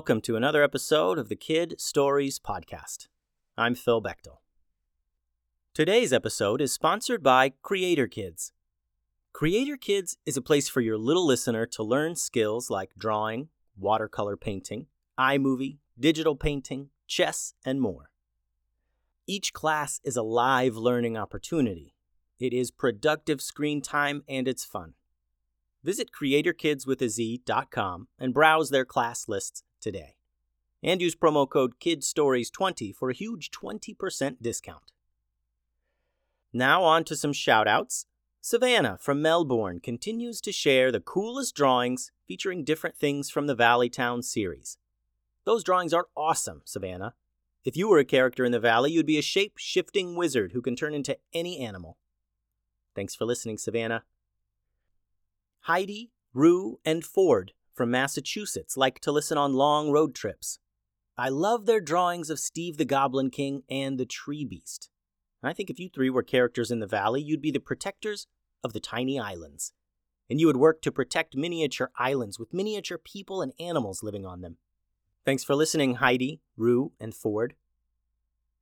welcome to another episode of the Kid Stories Podcast. I'm Phil Bechtel. Today's episode is sponsored by Creator Kidz. Creator Kidz is a place for your little listener to learn skills like drawing, watercolor painting, iMovie, digital painting, chess, and more. Each class is a live learning opportunity. It is productive screen time and it's fun. Visit creatorkidswithaz.com and browse their class lists today. And use promo code KIDSTORIES20 for a huge 20% discount. Now on to some shoutouts. Savannah from Melbourne continues to share the coolest drawings featuring different things from the Valley Town series. Those drawings are awesome, Savannah. If you were a character in the Valley, you'd be a shape shifting wizard who can turn into any animal. Thanks for listening, Savannah. Heidi, Rue, and Ford from Massachusetts like to listen on long road trips. I love their drawings of Steve the Goblin King and the Tree Beast. I think if you three were characters in the valley, you'd be the protectors of the tiny islands. And you would work to protect miniature islands with miniature people and animals living on them. Thanks for listening, Heidi, Rue, and Ford.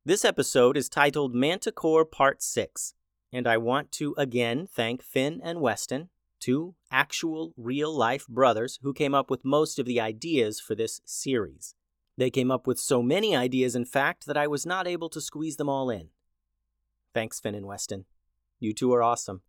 This episode is titled Manticore Part 6, and I want to again thank Finn and Weston two actual real life brothers who came up with most of the ideas for this series. They came up with so many ideas, in fact, that I was not able to squeeze them all in. Thanks, Finn and Weston. You two are awesome.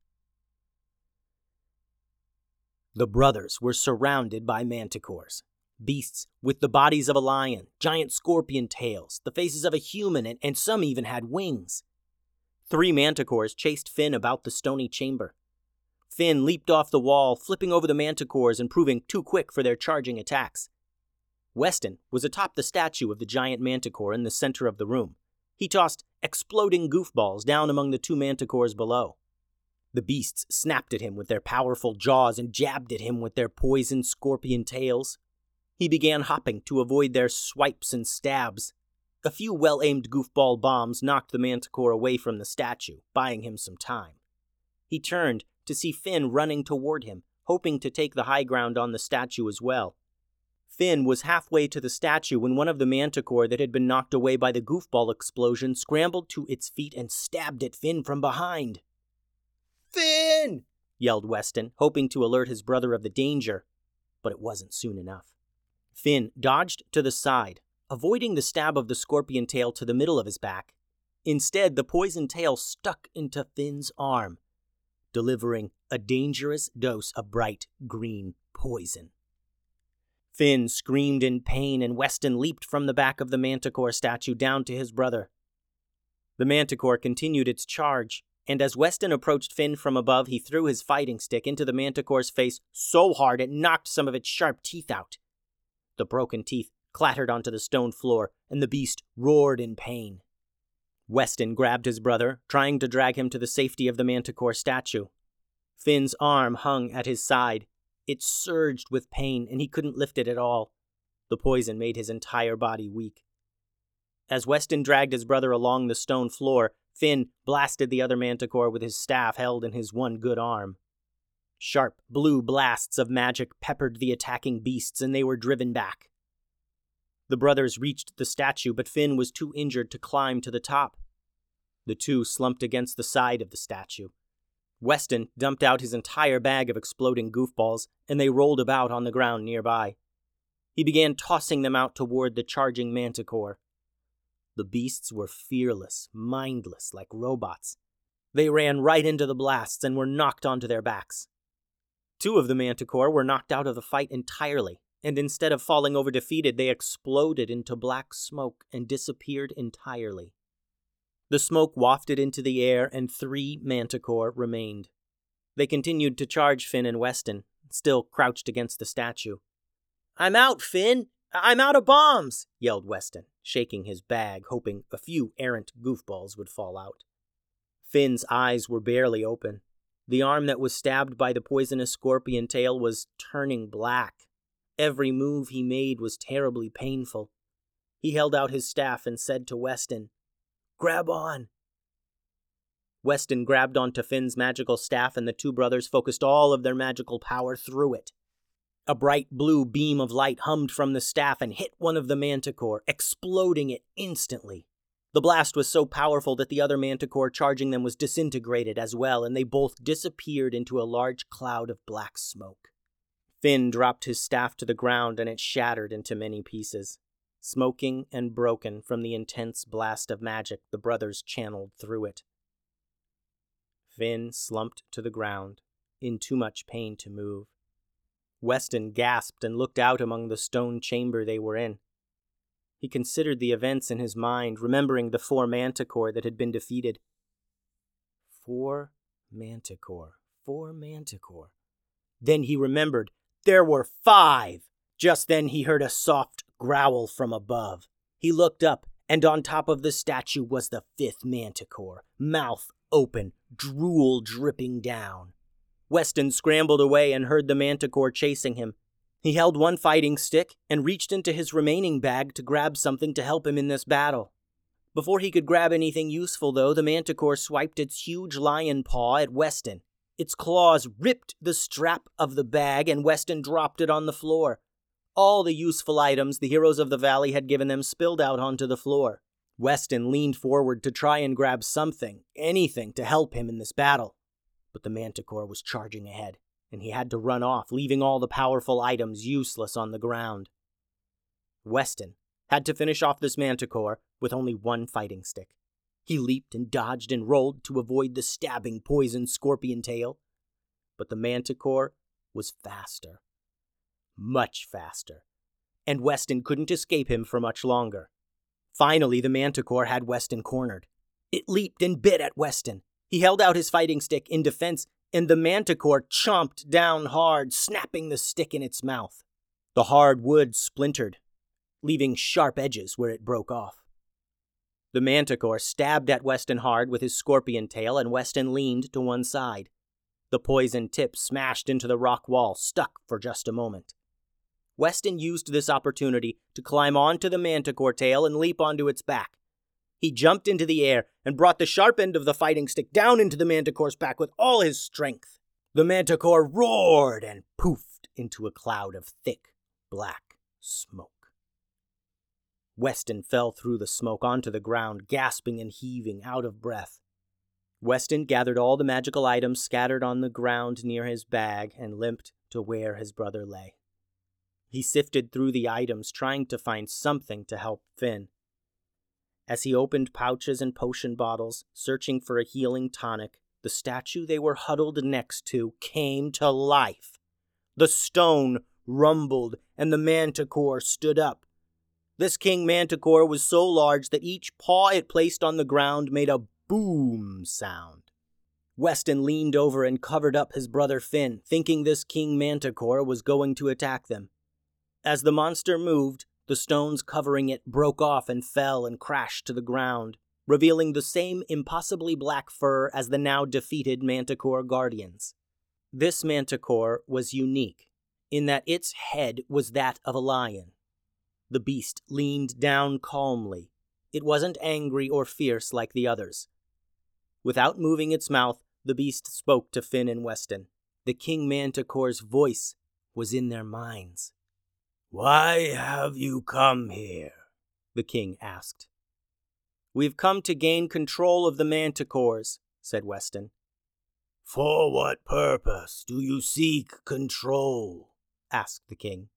The brothers were surrounded by manticores, beasts with the bodies of a lion, giant scorpion tails, the faces of a human, and, and some even had wings. Three manticores chased Finn about the stony chamber. Finn leaped off the wall, flipping over the manticores and proving too quick for their charging attacks. Weston was atop the statue of the giant manticore in the center of the room. He tossed exploding goofballs down among the two manticores below. The beasts snapped at him with their powerful jaws and jabbed at him with their poisoned scorpion tails. He began hopping to avoid their swipes and stabs. A few well aimed goofball bombs knocked the manticore away from the statue, buying him some time. He turned to see Finn running toward him, hoping to take the high ground on the statue as well. Finn was halfway to the statue when one of the manticore that had been knocked away by the goofball explosion scrambled to its feet and stabbed at Finn from behind. Finn! yelled Weston, hoping to alert his brother of the danger, but it wasn't soon enough. Finn dodged to the side, avoiding the stab of the scorpion tail to the middle of his back. Instead, the poison tail stuck into Finn's arm, delivering a dangerous dose of bright green poison. Finn screamed in pain, and Weston leaped from the back of the manticore statue down to his brother. The manticore continued its charge, and as Weston approached Finn from above, he threw his fighting stick into the manticore's face so hard it knocked some of its sharp teeth out. The broken teeth clattered onto the stone floor, and the beast roared in pain. Weston grabbed his brother, trying to drag him to the safety of the manticore statue. Finn's arm hung at his side. It surged with pain, and he couldn't lift it at all. The poison made his entire body weak. As Weston dragged his brother along the stone floor, Finn blasted the other manticore with his staff held in his one good arm. Sharp blue blasts of magic peppered the attacking beasts, and they were driven back. The brothers reached the statue, but Finn was too injured to climb to the top. The two slumped against the side of the statue. Weston dumped out his entire bag of exploding goofballs, and they rolled about on the ground nearby. He began tossing them out toward the charging manticore. The beasts were fearless, mindless, like robots. They ran right into the blasts and were knocked onto their backs. Two of the manticore were knocked out of the fight entirely, and instead of falling over defeated, they exploded into black smoke and disappeared entirely. The smoke wafted into the air, and three manticore remained. They continued to charge Finn and Weston, still crouched against the statue. I'm out, Finn! I'm out of bombs! yelled Weston, shaking his bag, hoping a few errant goofballs would fall out. Finn's eyes were barely open. The arm that was stabbed by the poisonous scorpion tail was turning black. Every move he made was terribly painful. He held out his staff and said to Weston, Grab on! Weston grabbed onto Finn's magical staff, and the two brothers focused all of their magical power through it. A bright blue beam of light hummed from the staff and hit one of the manticore, exploding it instantly. The blast was so powerful that the other manticore charging them was disintegrated as well, and they both disappeared into a large cloud of black smoke. Finn dropped his staff to the ground and it shattered into many pieces. Smoking and broken from the intense blast of magic the brothers channeled through it. Finn slumped to the ground, in too much pain to move. Weston gasped and looked out among the stone chamber they were in. He considered the events in his mind, remembering the four manticore that had been defeated. Four manticore, four manticore. Then he remembered there were five. Just then he heard a soft growl from above. He looked up, and on top of the statue was the fifth manticore, mouth open, drool dripping down. Weston scrambled away and heard the manticore chasing him. He held one fighting stick and reached into his remaining bag to grab something to help him in this battle. Before he could grab anything useful, though, the manticore swiped its huge lion paw at Weston. Its claws ripped the strap of the bag, and Weston dropped it on the floor. All the useful items the heroes of the valley had given them spilled out onto the floor. Weston leaned forward to try and grab something, anything, to help him in this battle. But the manticore was charging ahead, and he had to run off, leaving all the powerful items useless on the ground. Weston had to finish off this manticore with only one fighting stick. He leaped and dodged and rolled to avoid the stabbing poison scorpion tail. But the manticore was faster. Much faster. And Weston couldn't escape him for much longer. Finally, the manticore had Weston cornered. It leaped and bit at Weston, he held out his fighting stick in defense, and the manticore chomped down hard, snapping the stick in its mouth. The hard wood splintered, leaving sharp edges where it broke off. The manticore stabbed at Weston hard with his scorpion tail, and Weston leaned to one side. The poison tip smashed into the rock wall, stuck for just a moment. Weston used this opportunity to climb onto the manticore tail and leap onto its back. He jumped into the air and brought the sharp end of the fighting stick down into the manticore's back with all his strength. The manticore roared and poofed into a cloud of thick, black smoke. Weston fell through the smoke onto the ground, gasping and heaving, out of breath. Weston gathered all the magical items scattered on the ground near his bag and limped to where his brother lay. He sifted through the items, trying to find something to help Finn. As he opened pouches and potion bottles, searching for a healing tonic, the statue they were huddled next to came to life. The stone rumbled, and the manticore stood up. This king manticore was so large that each paw it placed on the ground made a boom sound. Weston leaned over and covered up his brother Finn, thinking this king manticore was going to attack them. As the monster moved, the stones covering it broke off and fell and crashed to the ground, revealing the same impossibly black fur as the now defeated Manticore Guardians. This Manticore was unique in that its head was that of a lion. The beast leaned down calmly. It wasn't angry or fierce like the others. Without moving its mouth, the beast spoke to Finn and Weston. The King Manticore's voice was in their minds. Why have you come here? the king asked. We've come to gain control of the manticores, said Weston. For what purpose do you seek control? asked the king.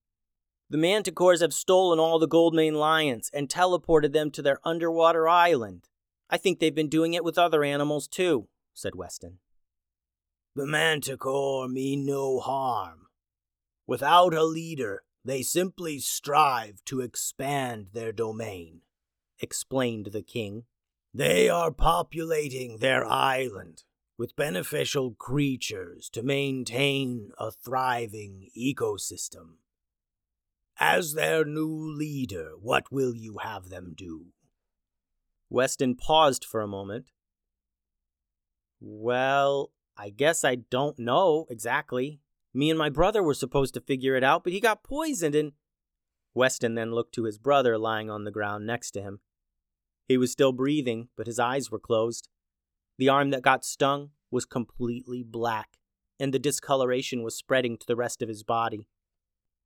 The manticores have stolen all the Goldmane lions and teleported them to their underwater island. I think they've been doing it with other animals too, said Weston. The manticore mean no harm. Without a leader, they simply strive to expand their domain, explained the king. They are populating their island with beneficial creatures to maintain a thriving ecosystem. As their new leader, what will you have them do? Weston paused for a moment. Well, I guess I don't know exactly, me and my brother were supposed to figure it out, but he got poisoned and. Weston then looked to his brother lying on the ground next to him. He was still breathing, but his eyes were closed. The arm that got stung was completely black, and the discoloration was spreading to the rest of his body.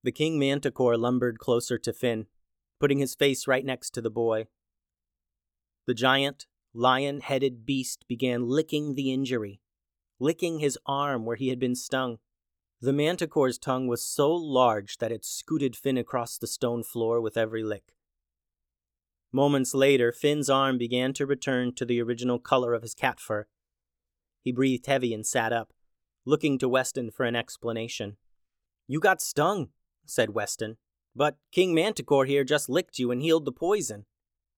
The king manticore lumbered closer to Finn, putting his face right next to the boy. The giant, lion headed beast began licking the injury, licking his arm where he had been stung. The manticore's tongue was so large that it scooted Finn across the stone floor with every lick. Moments later, Finn's arm began to return to the original color of his cat fur. He breathed heavy and sat up, looking to Weston for an explanation. You got stung, said Weston, but King Manticore here just licked you and healed the poison.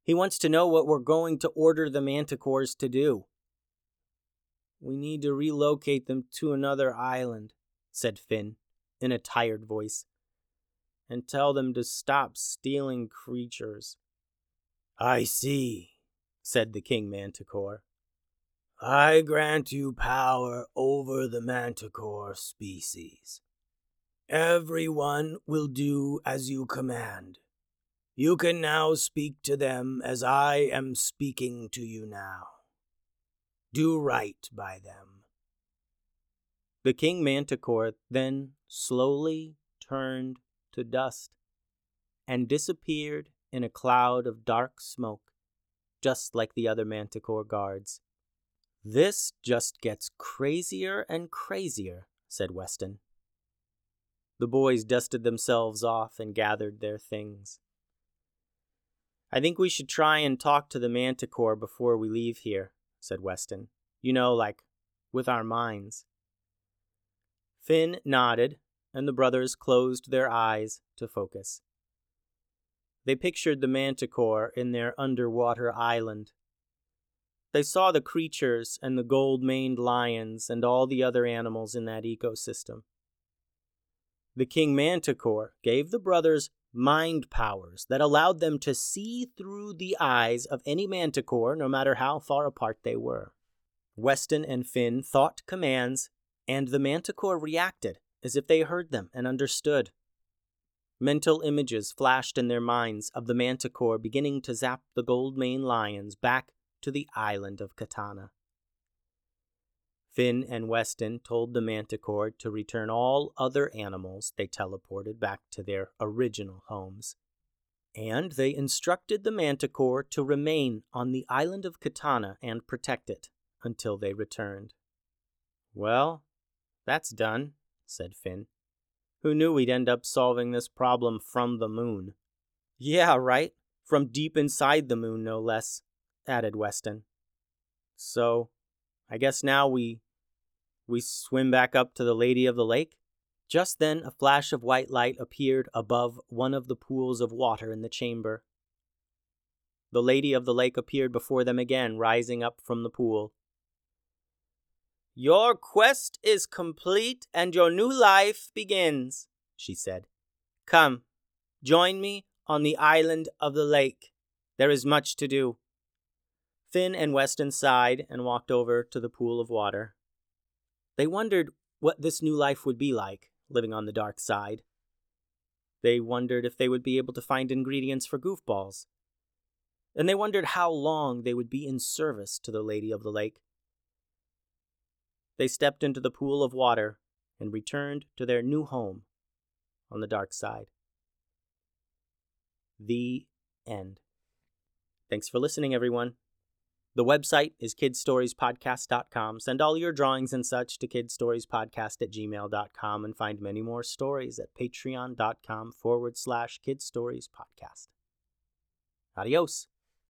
He wants to know what we're going to order the manticores to do. We need to relocate them to another island, said Finn, in a tired voice, and tell them to stop stealing creatures. I see, said the King Manticore. I grant you power over the manticore species. Everyone will do as you command. You can now speak to them as I am speaking to you now. Do right by them. The king manticore then slowly turned to dust and disappeared in a cloud of dark smoke, just like the other manticore guards. This just gets crazier and crazier, said Weston. The boys dusted themselves off and gathered their things. I think we should try and talk to the manticore before we leave here, said Weston. You know, like with our minds. Finn nodded, and the brothers closed their eyes to focus. They pictured the manticore in their underwater island. They saw the creatures and the gold maned lions and all the other animals in that ecosystem. The king manticore gave the brothers mind powers that allowed them to see through the eyes of any manticore, no matter how far apart they were. Weston and Finn thought commands, and the manticore reacted as if they heard them and understood. Mental images flashed in their minds of the manticore beginning to zap the gold mane lions back to the island of Katana. Finn and Weston told the manticore to return all other animals they teleported back to their original homes. And they instructed the manticore to remain on the island of Katana and protect it until they returned. Well, that's done, said Finn. Who knew we'd end up solving this problem from the moon? Yeah, right. From deep inside the moon, no less, added Weston. So, I guess now we we swim back up to the Lady of the Lake. Just then a flash of white light appeared above one of the pools of water in the chamber. The Lady of the Lake appeared before them again, rising up from the pool. Your quest is complete and your new life begins, she said. Come, join me on the island of the lake. There is much to do. Finn and Weston sighed and walked over to the pool of water. They wondered what this new life would be like, living on the dark side. They wondered if they would be able to find ingredients for goofballs. And they wondered how long they would be in service to the Lady of the Lake. They stepped into the pool of water and returned to their new home on the dark side. The end. Thanks for listening, everyone. The website is kidstoriespodcast.com. Send all your drawings and such to kidstoriespodcast at gmail.com and find many more stories at patreon.com forward slash kidstoriespodcast. Adios.